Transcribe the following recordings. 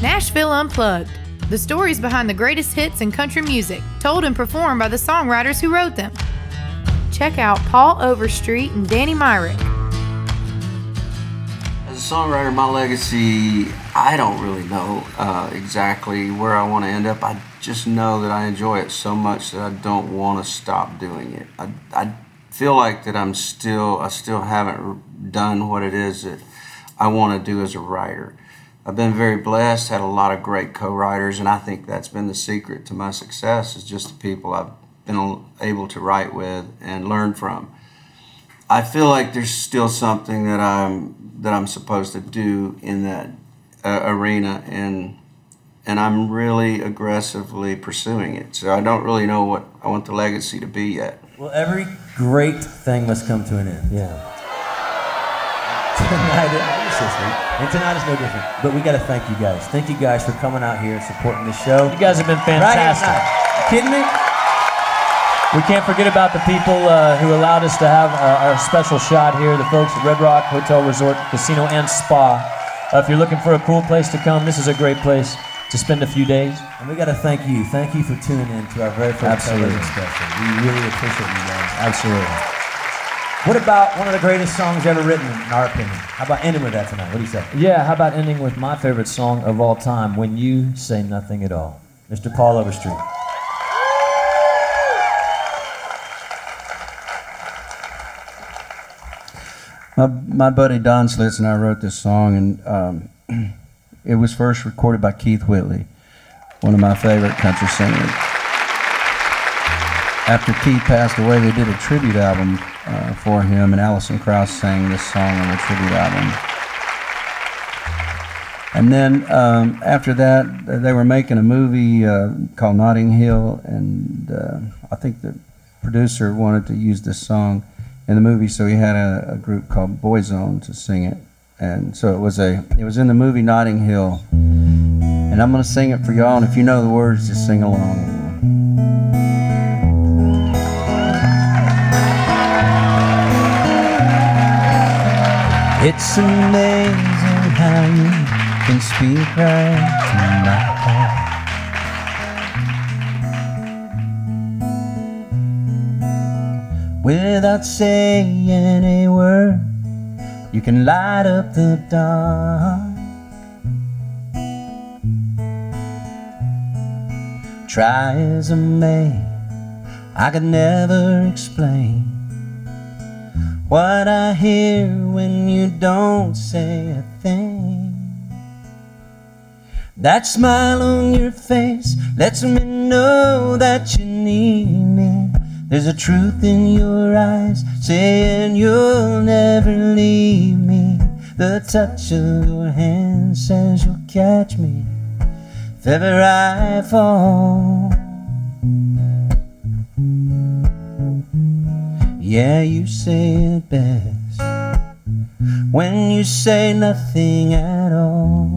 Nashville Unplugged. The stories behind the greatest hits in country music, told and performed by the songwriters who wrote them. Check out Paul Overstreet and Danny Myrick. As a songwriter, my legacy, I don't really know uh, exactly where I want to end up. I just know that I enjoy it so much that I don't want to stop doing it. I, I feel like that I'm still, I still haven't done what it is that I want to do as a writer. I've been very blessed, had a lot of great co-writers, and I think that's been the secret to my success is just the people I've been able to write with and learn from. I feel like there's still something that I'm that I'm supposed to do in that uh, arena, and and I'm really aggressively pursuing it. So I don't really know what I want the legacy to be yet. Well, every great thing must come to an end. Yeah. Tonight, and tonight is no different. But we got to thank you guys. Thank you guys for coming out here and supporting the show. You guys have been fantastic. Right kidding me? We can't forget about the people uh, who allowed us to have uh, our special shot here, the folks at Red Rock Hotel Resort, Casino, and Spa. Uh, if you're looking for a cool place to come, this is a great place to spend a few days. And we got to thank you. Thank you for tuning in to our very first Absolutely. special. We really appreciate you guys. Absolutely. What about one of the greatest songs ever written, in our opinion? How about ending with that tonight? What do you say? Yeah, how about ending with my favorite song of all time, When You Say Nothing at All? Mr. Paul Overstreet. My, my buddy Don Schlitz and I wrote this song, and um, it was first recorded by Keith Whitley, one of my favorite country singers. After Keith passed away, they did a tribute album uh, for him, and Alison Krauss sang this song on the tribute album. And then um, after that, they were making a movie uh, called Notting Hill, and uh, I think the producer wanted to use this song in the movie, so he had a, a, group called Boyzone to sing it, and so it was a it was in the movie Notting Hill, and I'm gonna sing it for y'all, and if you know the words, just sing along. It's amazing how you can speak right to my heart. Without saying a word, you can light up the dark. Try as I may, I could never explain what I hear when you don't say a thing. That smile on your face lets me know that you need me. There's a truth in your eyes saying you'll never leave me. The touch of your hand says you'll catch me if ever I fall. Yeah, you say it best when you say nothing at all.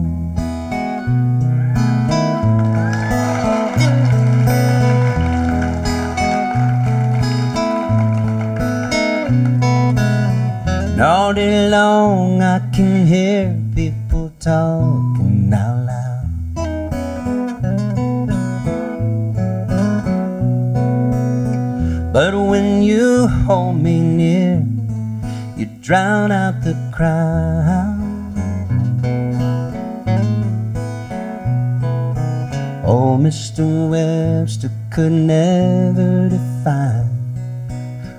all day long I can hear people talking But when you hold me near, you drown out the crowd. Oh, Mr. Webster could never define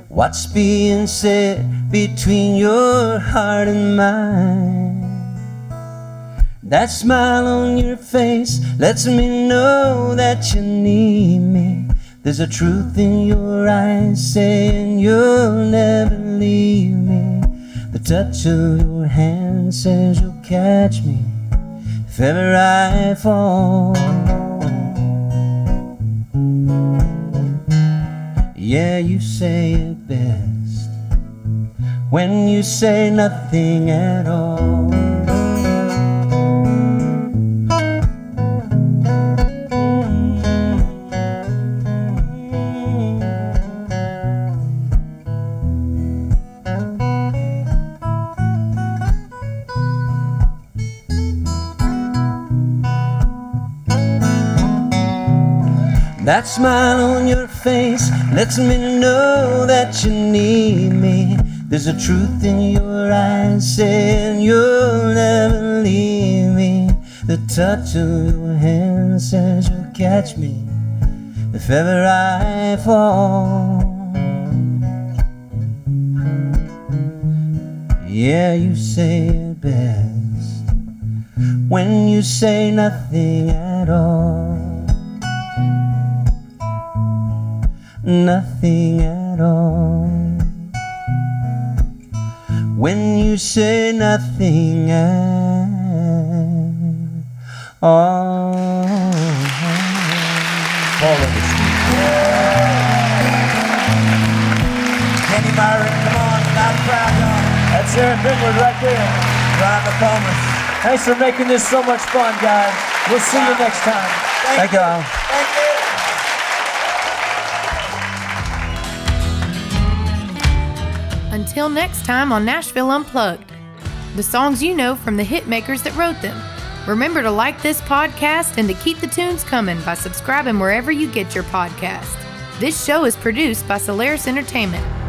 what's being said between your heart and mine. That smile on your face lets me know that you need me. There's a truth in your eyes saying you'll never leave me. The touch of your hand says you'll catch me if ever I fall. Yeah, you say it best when you say nothing at all. That smile on your face lets me know that you need me. There's a truth in your eyes saying you'll never leave me. The touch of your hand says you'll catch me if ever I fall. Yeah, you say it best when you say nothing at all. Nothing at all. When you say nothing at all. Paul Overstreet. Kenny Byron, come on, not proud, y'all. That's Aaron Bigwood right there. Drive the Palmer. Thanks for making this so much fun, guys. We'll see you next time. Thank you all. Thank you. Until next time on Nashville Unplugged, the songs you know from the hit makers that wrote them. Remember to like this podcast and to keep the tunes coming by subscribing wherever you get your podcast. This show is produced by Solaris Entertainment.